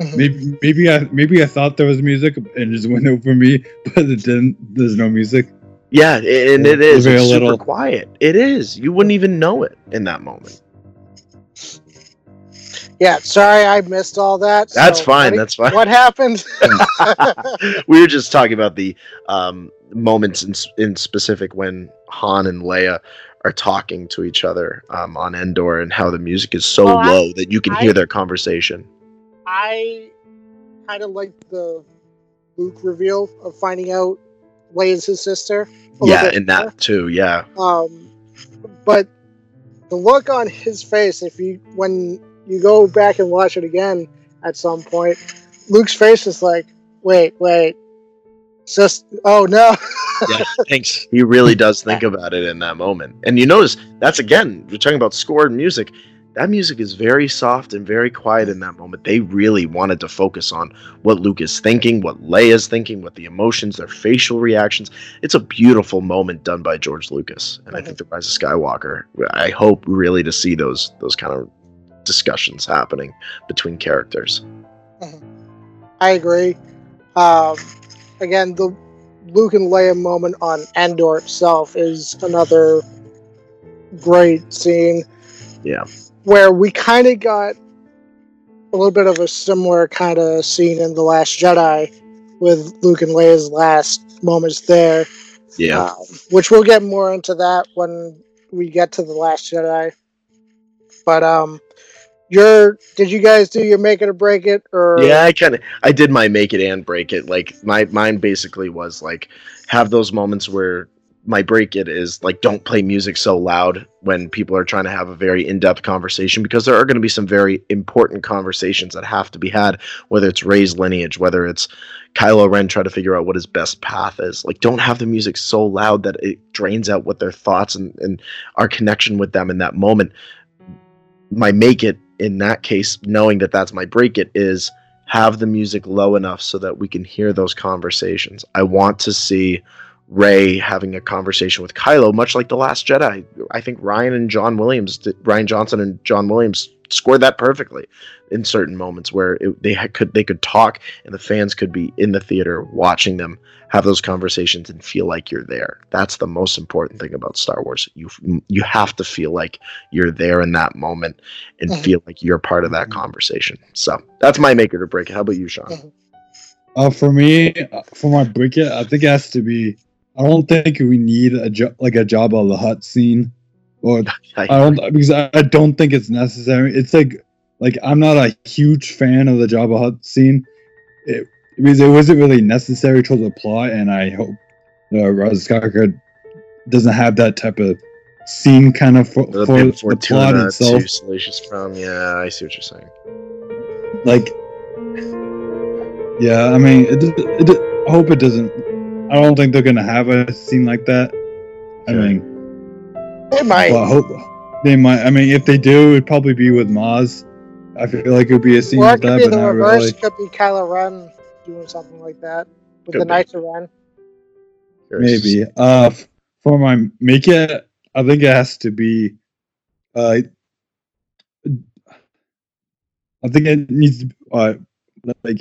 Mm-hmm. Maybe maybe I maybe I thought there was music and it just went [laughs] over me, but it didn't. There's no music. Yeah, and it Yeah, is. very It's super little. quiet. It is. You wouldn't even know it in that moment. Yeah, sorry I missed all that. That's So, fine. what- That's fine. What happened? [laughs] we were just talking about the um, moments in, in specific when Han and Leia are talking to each other um, on Endor and how the music is so Oh, I- low that you can I- hear their conversation. I kind of like the Luke reveal of finding out Leia's his sister. Yeah, bit and more. that too. Yeah. Um, but the look on his face, if you when you go back and watch it again at some point, Luke's face is like, wait, wait, just oh no. [laughs] yeah, thanks. He really does think about it in that moment. And you notice that's again, we're talking about score and music. That music is very soft and very quiet in that moment. They really wanted to focus on what Luke is thinking, what Leia's thinking, what the emotions, their facial reactions. It's a beautiful moment done by George Lucas. And I mm-hmm. think The Rise of Skywalker, I hope really to see those those kind of discussions happening between characters. I agree. Um, again, the Luke and Leia moment on Endor itself is another great scene. Yeah. Where we kind of got a little bit of a similar kind of scene in The Last Jedi with Luke and Leia's last moments there. Yeah. Um, which we'll get more into that when we get to The Last Jedi. But, um, your did you guys do your make it or break it or Yeah, I kind of I did my make it and break it. Like my mine basically was like have those moments where my break it is like don't play music so loud when people are trying to have a very in-depth conversation because there are going to be some very important conversations that have to be had whether it's Rey's lineage, whether it's Kylo Ren trying to figure out what his best path is. Like don't have the music so loud that it drains out what their thoughts and, and our connection with them in that moment. My make it in that case, knowing that that's my break it is have the music low enough so that we can hear those conversations. I want to see Rey having a conversation with Kylo, much like the Last Jedi. I think Rian and John Williams, Rian Johnson and John Williams scored that perfectly in certain moments where it, they had, could they could talk and the fans could be in the theater watching them have those conversations and feel like you're there. That's the most important thing about Star Wars. You you have to feel like you're there in that moment and Mhm. feel like you're part of that conversation. So that's my make it or break it. How about you, Sean? Mhm. Uh, for me, uh, for my break it, I think it has to be. I don't think we need a jo- like a Jabba the Hutt scene, or [laughs] I- don't because I, don't think it's necessary. It's like like I'm not a huge fan of the Jabba Hutt scene. It because it wasn't really necessary to the plot, and I hope uh, Rise Skywalker doesn't have that type of scene kind of for, for the plot itself. Salacious Crumb. Yeah, I see what you're saying. like yeah i mean it, it, it, i hope it doesn't i don't think they're gonna have a scene like that i Okay. mean It might. well, i hope they might i mean if they do it'd probably be with maz i feel like it would be a scene Or it could that be but the not reverse. really could be Kylo Ren doing something like that with Could the be. Knights of Ren. maybe uh for my make it i think it has to be uh i think it needs to uh like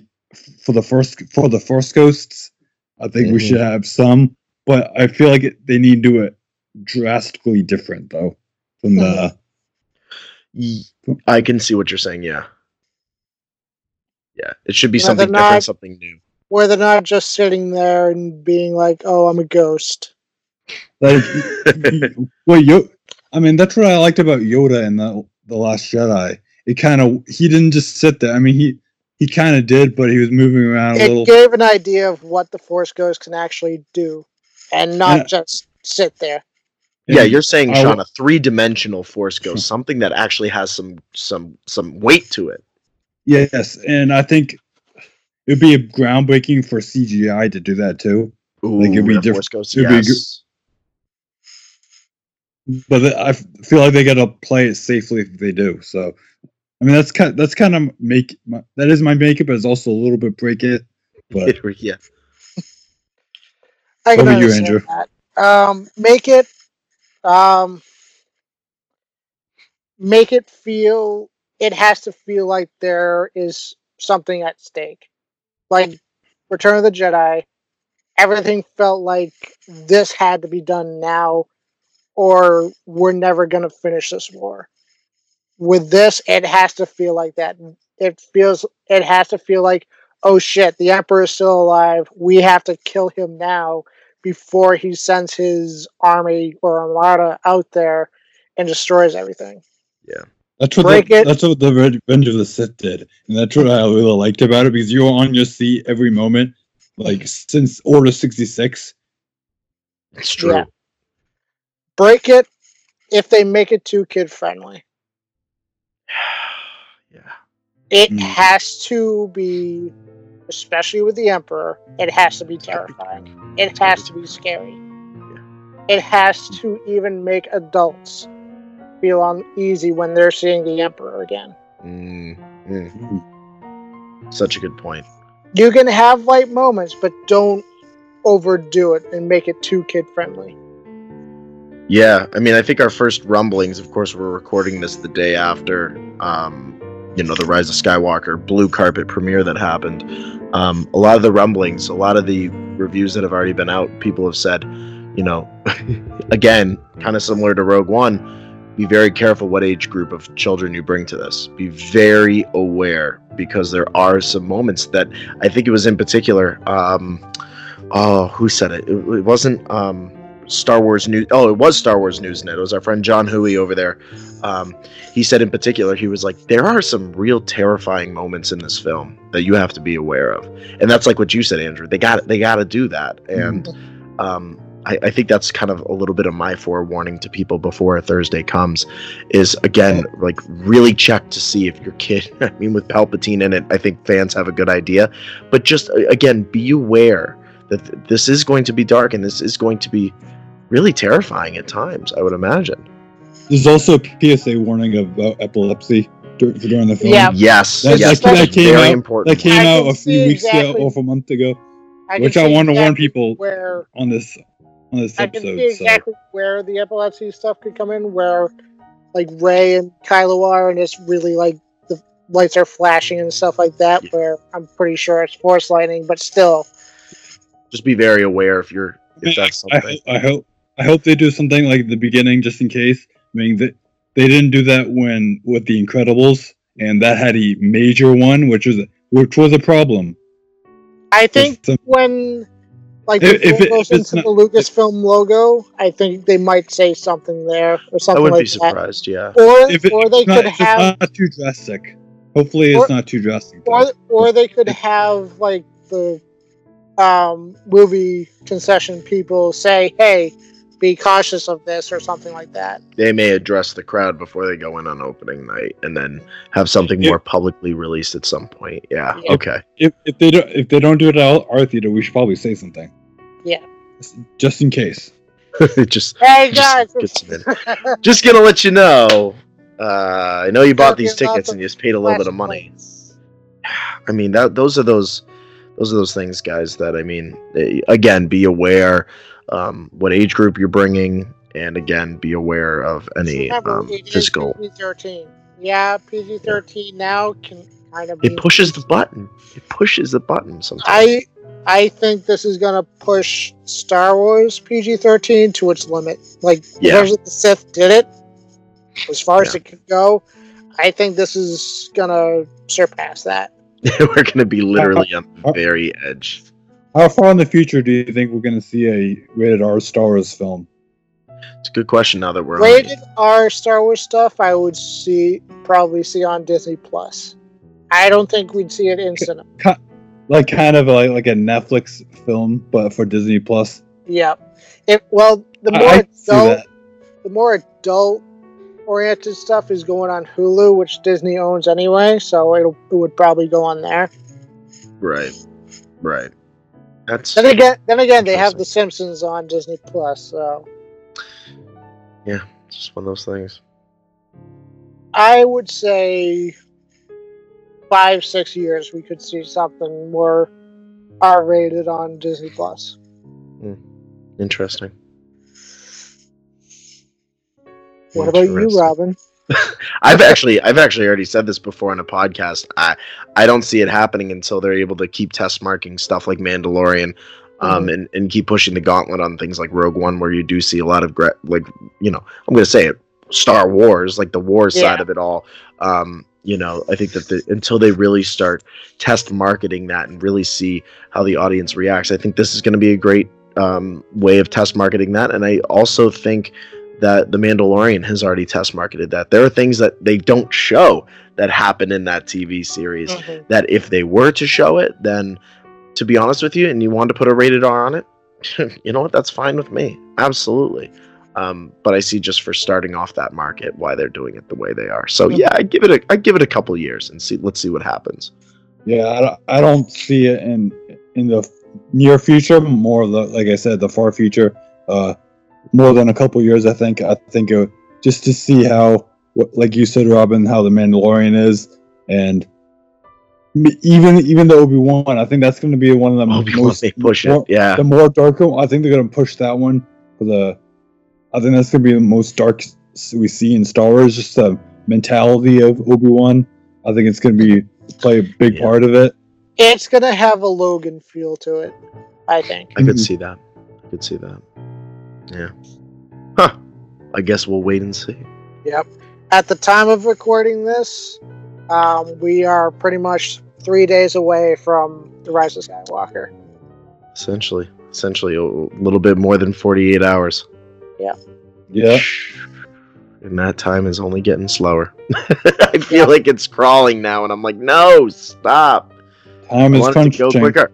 for the first for the first ghosts i think we Mhm. should have some but i feel like it, they need to do it drastically different though from the hmm. I can see what you're saying. Yeah, yeah. It should be Yeah, something they're different, not- something new. Where they're not just sitting there and being like, "Oh, I'm a ghost." like [laughs] well yo i mean that's what i liked about yoda in the the last jedi it kind of he didn't just sit there i mean he he kind of did but he was moving around a It little gave an idea of what the Force Ghost can actually do, and not Yeah. just sit there. Yeah, you're saying, I Sean, w- a three-dimensional force ghost, [laughs] something that actually has some some some weight to it. Yes, and I think it'd be groundbreaking for CGI to do that too. Ooh, Like, it'd be a diff- force ghost. it'd be Yes. But I feel like they gotta play it safely if they do. So, I mean, that's kind that's kind of make my, that is my makeup, but it's also a little bit break it. But [laughs] I What can about you, understand Andrew? that. um, make it um, make it feel it has to feel like there is something at stake. Like return of the jedi everything felt like this had to be done now or we're never going to finish this war. With this it has to feel like that. It feels it has to feel like oh shit the emperor is still alive. We have to kill him now before he sends his army or armada out there and destroys everything Yeah. That's what Break the, it. that's what the Revenge of the Sith did, and that's what I really liked about it because you were on your seat every moment, like since Order sixty six. It's true. Yeah. break it if they make it too kid friendly [sighs] Yeah. it Mm. has to be especially with the emperor it has to be terrifying. it has to be scary. It has to even make adults feel uneasy when they're seeing the emperor again. Mm, mm. Such a good point. you can have light moments but don't overdo it and make it too kid friendly Yeah, I mean, I think our first rumblings, of course, we're recording this the day after, um, you know, the Rise of Skywalker blue carpet premiere that happened. Um, a lot of the rumblings, a lot of the reviews that have already been out, people have said, you know, [laughs] again, kind of similar to Rogue One, be very careful what age group of children you bring to this. Be very aware because there are some moments that I think it was in particular. Um, oh, who said it? It, it wasn't. Um, Star Wars News. Oh, it was Star Wars Newsnet. It was our friend John Huey over there. Um, he said in particular, he was like, there are some real terrifying moments in this film that you have to be aware of, and that's like what you said, Andrew. They got they got to do that, and um, I, I think that's kind of a little bit of my forewarning to people before Thursday comes, is again like really check to see if your kid. [laughs] I mean, with Palpatine in it, I think fans have a good idea, but just again, be aware that this is going to be dark and this is going to be really terrifying at times. I would imagine. There's also a PSA warning about uh, epilepsy dur- during the film. Yeah. Yes, That- yes, that- that came very out- important. That came I out a few see weeks ago or a month ago, I which I see want to warn people where on this on this I can episode. see so. exactly where the epilepsy stuff could come in, where like Rey and Kylo are, and it's really like the lights are flashing and stuff like that. Yeah. Where I'm pretty sure it's force lightning, but still, Just be very aware if you're if that's I, something. I hope I hope they do something like the beginning, just in case. I mean, they, they didn't do that when with the Incredibles, and that had a major one, which was which was a problem. I think Some- when like If- the if it- goes if it's into not- the Lucasfilm logo, I think they might say something there or something. I wouldn't like be that. surprised. Yeah. Or if, it, or they it's not, could have not too drastic. Hopefully, Or- it's not too drastic. or or they could have like the um, movie concession people say, "Hey, be cautious of this" or something like that. They may address the crowd before they go in on opening night, and then have something Yeah. more publicly released at some point. Yeah. Yeah. Okay. if, if they don't if they don't do it at our theater, we should probably say something. Yeah. Just in case. [laughs] just Hey Just guys, get just gonna let you know. Uh, I know you bought these tickets and you just paid a little bit of money. flashlights. I mean that those are those those are those things, guys. That I mean, eh, again, be aware um, what age group you're bringing, and again, be aware of any Remember, um, it is physical. PG-13. Yeah, PG-13 now can kind of. It mean- pushes the button. It pushes the button sometimes. I I think this is gonna push Star Wars PG-13 to its limit. Like Yeah. Revenge of the Sith did it as far as it could go. I think this is gonna surpass that. [laughs] We're gonna be literally on the very edge. How far in the future do you think we're going to see a rated R Star Wars film? It's a good question. Now that we're Rated on. R Star Wars stuff, I would see probably see on Disney Plus. I don't think we'd see it in cinema. Like kind of like like a Netflix film, but for Disney Plus. Yeah. It well, the more I can see adult, the more adult oriented stuff is going on Hulu, which Disney owns anyway, so it'll, it would probably go on there. Right. Right. That's then again, then again, they have The Simpsons on Disney Plus, so yeah, it's just one of those things. I would say five, six years, we could see something more R-rated on Disney Plus. Mm. Interesting. What Interesting. about you, Robin? [laughs] I've actually I've actually already said this before on a podcast. I I don't see it happening until they're able to keep test marking stuff like Mandalorian, um, and and keep pushing the gauntlet on things like Rogue One, where you do see a lot of gra- like you know I'm gonna say it, Star Wars, like the war side of it all. Um, you know, I think that the, until they really start test marketing that and really see how the audience reacts, I think this is going to be a great um, way of test marketing that. And I also think that the Mandalorian has already test marketed that. There are things that they don't show that happen in that TV series Mhm. that if they were to show it, then to be honest with you, and you want to put a rated R on it, [laughs] you know what? That's fine with me. Absolutely. Um, but I see just for starting off that market why they're doing it the way they are. So yeah, I give it a I give it a couple years and see. Let's see what happens. Yeah, I don't, I don't see it in in the near future. More the like I said, the far future. Uh, more than a couple years, I think. I think it, just to see how, like you said, Robin, how the Mandalorian is, and m- even even the Obi Wan. I think that's going to be one of the Obi-Wan, most they push more- it. Yeah. the more darker. I think they're going to push that one for the. I think that's going to be the most dark we see in Star Wars. Just the mentality of Obi Wan. I think it's going to be play a big Yeah. part of it. It's gonna have a Logan feel to it, I think. I could Mhm. see that. I could see that. Yeah. Huh. I guess we'll wait and see. Yep. At the time of recording this, um, we are pretty much three days away from the Rise of Skywalker. Essentially, essentially a little bit more than forty-eight hours. Yeah. Yeah. And that time is only getting slower. [laughs] I feel like it's crawling now, and I'm like, no, stop. Time I is want it to go crunching. quicker.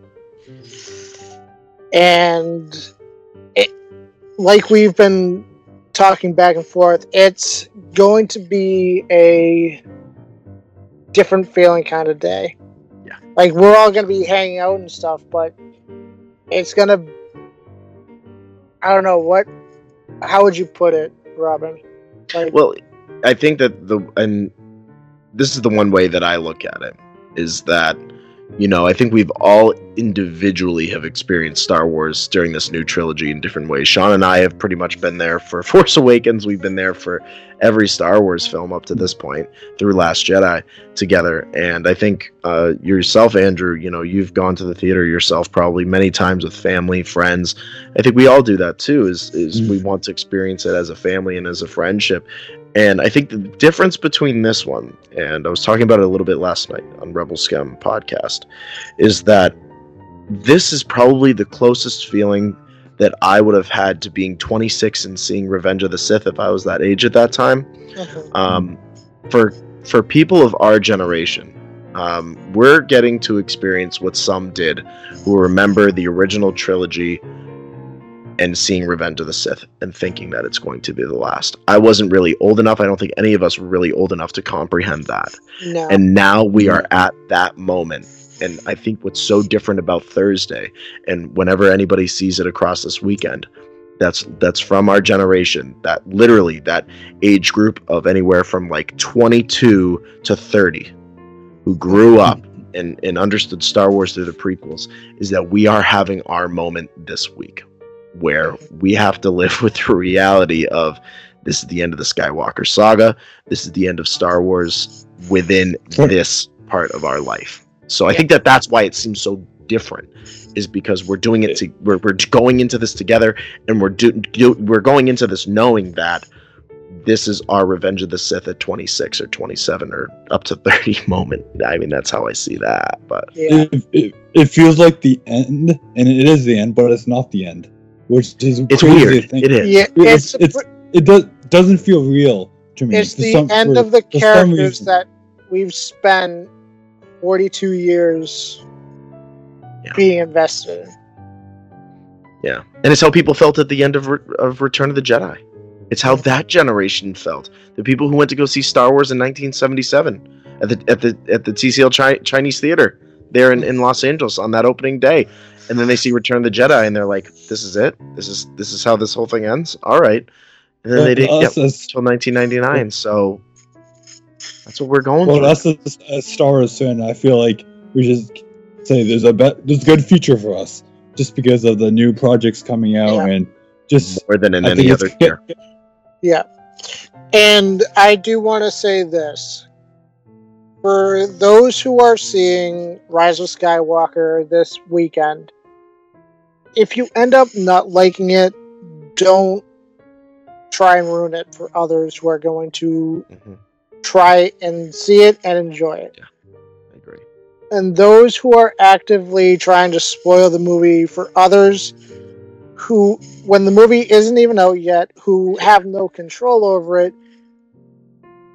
And it, like we've been talking back and forth, it's going to be a different feeling kind of day. Yeah. Like we're all going to be hanging out and stuff, but it's going to. I don't know what. How would you put it, Robin? Like, Well, I think that the and this is the one way that I look at it is that you know I think we've all individually have experienced Star Wars during this new trilogy in different ways. Sean and I have pretty much been there for [laughs] Force Awakens. We've been there for every Star Wars film up to this point through Last Jedi together. And I think uh, yourself, Andrew, you know, you've gone to the theater yourself probably many times with family, friends. I think we all do that too. Is is Mm. we want to experience it as a family and as a friendship. And I think the difference between this one and I was talking about it a little bit last night on Rebel Scum podcast is that this is probably the closest feeling that I would have had to being 26 and seeing Revenge of the Sith if I was that age at that time mhm. um, for for people of our generation, um, we're getting to experience what some did, who remember the original trilogy and seeing Revenge of the Sith and thinking that it's going to be the last. I wasn't really old enough. I don't think any of us were really old enough to comprehend that. no. And now we are at that moment. And I think what's so different about Thursday, and whenever anybody sees it across this weekend, that's that's from our generation. That literally that age group of anywhere from like 22 to 30, who grew up and, and understood Star Wars through the prequels, is that we are having our moment this week, where we have to live [laughs] with the reality of this is the end of the Skywalker saga. This is the end of Star Wars within this part of our life. So I think that that's why it seems so different, is because we're doing it to we're, we're going into this together, and we're do, do we're going into this knowing that this is our Revenge of the Sith at 26 or 27 or up to [laughs] 30 moment. I mean, that's how I see that. But yeah. It, it, it feels like the end, and it is the end, but it's not the end, which is it's crazy weird. think. It is. Yeah, It's, it's it's, it does doesn't feel real to me. it's the some- end for- of the characters that we've spent 42 years Yeah. being invested in. Yeah, and it's how people felt at the end of Re- of Return of the Jedi. It's how that generation felt. The people who went to go see Star Wars in 1977 at the at the at the TCL Chi- Chinese Theater there in, in Los Angeles on that opening day, and then they see Return of the Jedi and they're like, "This is it. This is this is how this whole thing ends." All right, and then Well, they didn't get as- until 1999. So that's what we're going for. well, through. us as, as Star Wars fan, I feel like we just say there's a bet, there's a good future for us just because of the new projects coming out Yeah. and just more than in I any other year. Yeah. And I do want to say this. For those who are seeing Rise of Skywalker this weekend, if you end up not liking it, don't try and ruin it for others who are going to Mhm. try and see it and enjoy it. Yeah, I agree. And those who are actively trying to spoil the movie for others who, when the movie isn't even out yet, who have no control over it,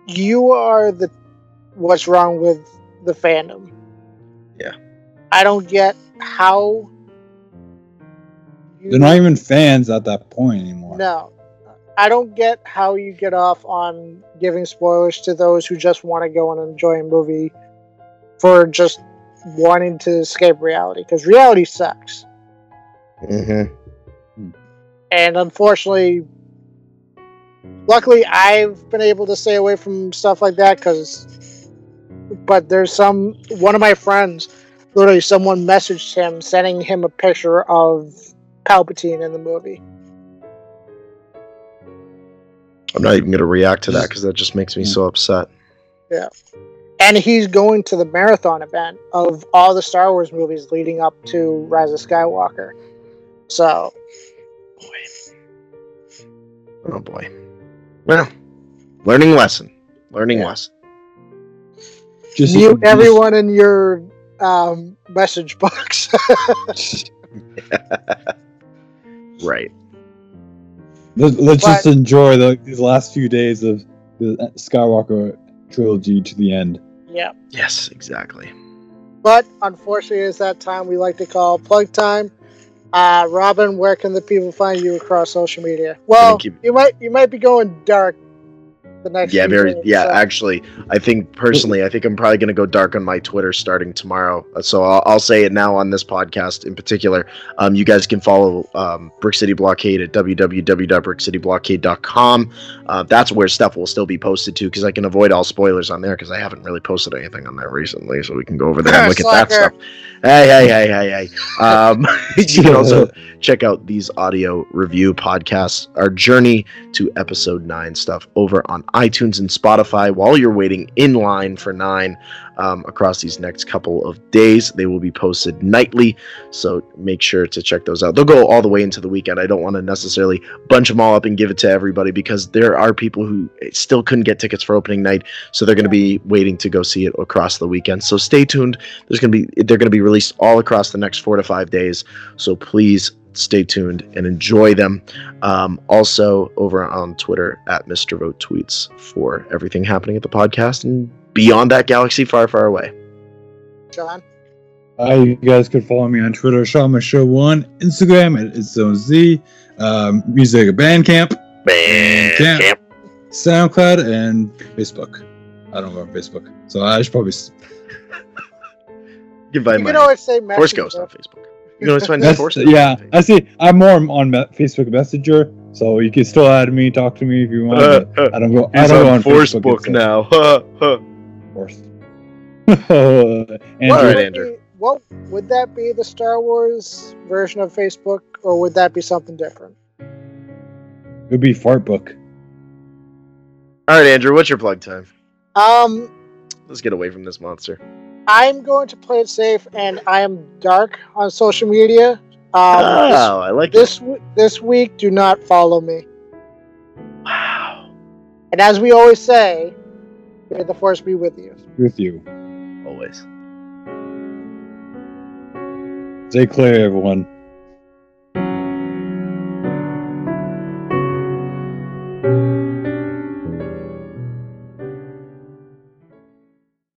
you are the what's wrong with the fandom. Yeah. I don't get how. You- They're not even fans at that point anymore. No. I don't get how you get off on giving spoilers to those who just want to go and enjoy a movie for just wanting to escape reality because reality sucks. Mm-hmm. And unfortunately, luckily, I've been able to stay away from stuff like that because. But there's some. One of my friends, literally, someone messaged him sending him a picture of Palpatine in the movie. I'm not even gonna react to that because that just makes me so upset. Yeah. And he's going to the marathon event of all the Star Wars movies leading up to Rise of Skywalker. So Oh boy. Well, learning lesson. Learning Yeah. lesson. Just mute just- everyone in your um, message box. [laughs] [laughs] Right. Let, let's just enjoy the, these last few days of the Skywalker trilogy to the end. yeah, Yes, exactly. but unfortunately, it's that time we like to call plug time. Uh, Robin, where can the people find you across social media? Well, keep- you might you might be going dark the next. Yeah, very. Yeah, so- actually, I think personally, I think I'm probably going to go dark on my Twitter starting tomorrow. Uh, So I'll, I'll say it now on this podcast in particular. Um, you guys can follow um, Brick City Blockade at www.brickcityblockade.com. Uh, that's where stuff will still be posted to because I can avoid all spoilers on there because I haven't really posted anything on there recently. So we can go over there and look at that stuff. Hey, hey, hey, hey, hey. Um, [laughs] you can also [laughs] check out these audio review podcasts, our journey to episode nine stuff over on iTunes and Spotify while you're waiting in line for nine um, across these next couple of days. They will be posted nightly, so make sure to check those out. They'll go all the way into the weekend. I don't want to necessarily bunch them all up and give it to everybody because there are people who still couldn't get tickets for opening night, so they're going to be waiting to go see it across the weekend. So stay tuned. There's going to be they're going to be released all across the next four to five days. So please stay tuned and enjoy them. Um, also, over on Twitter at Mr. Vote Tweets for everything happening at the podcast and beyond that galaxy far, far away. John. Uh, you guys can follow me on Twitter, Shama Show One, Instagram at It's Zone Z, um, music at Bandcamp, Bandcamp. SoundCloud, and Facebook. I don't go on Facebook, so I should probably. s- [laughs] Give by You can my always say Force Messenger. Ghost on Facebook. You can always find That's, Force yeah. I see. I'm more on Facebook Messenger, so you can still add me, talk to me if you want. Uh, uh, I don't go. I don't go on on Force Facebook Book itself. now. [laughs] Force. Andrew, What All right, Andrew. what would that be? The Star Wars version of Facebook, or would that be something different? it would be Fart Book. All right, Andrew, what's your plug time? Um, Let's get away from this monster. I'm going to play it safe, and I am dark on social media. Um, oh, I like this this, w- this week, do not follow me. Wow. And as we always say, may the force be with you. With you. Always. Stay clear, everyone.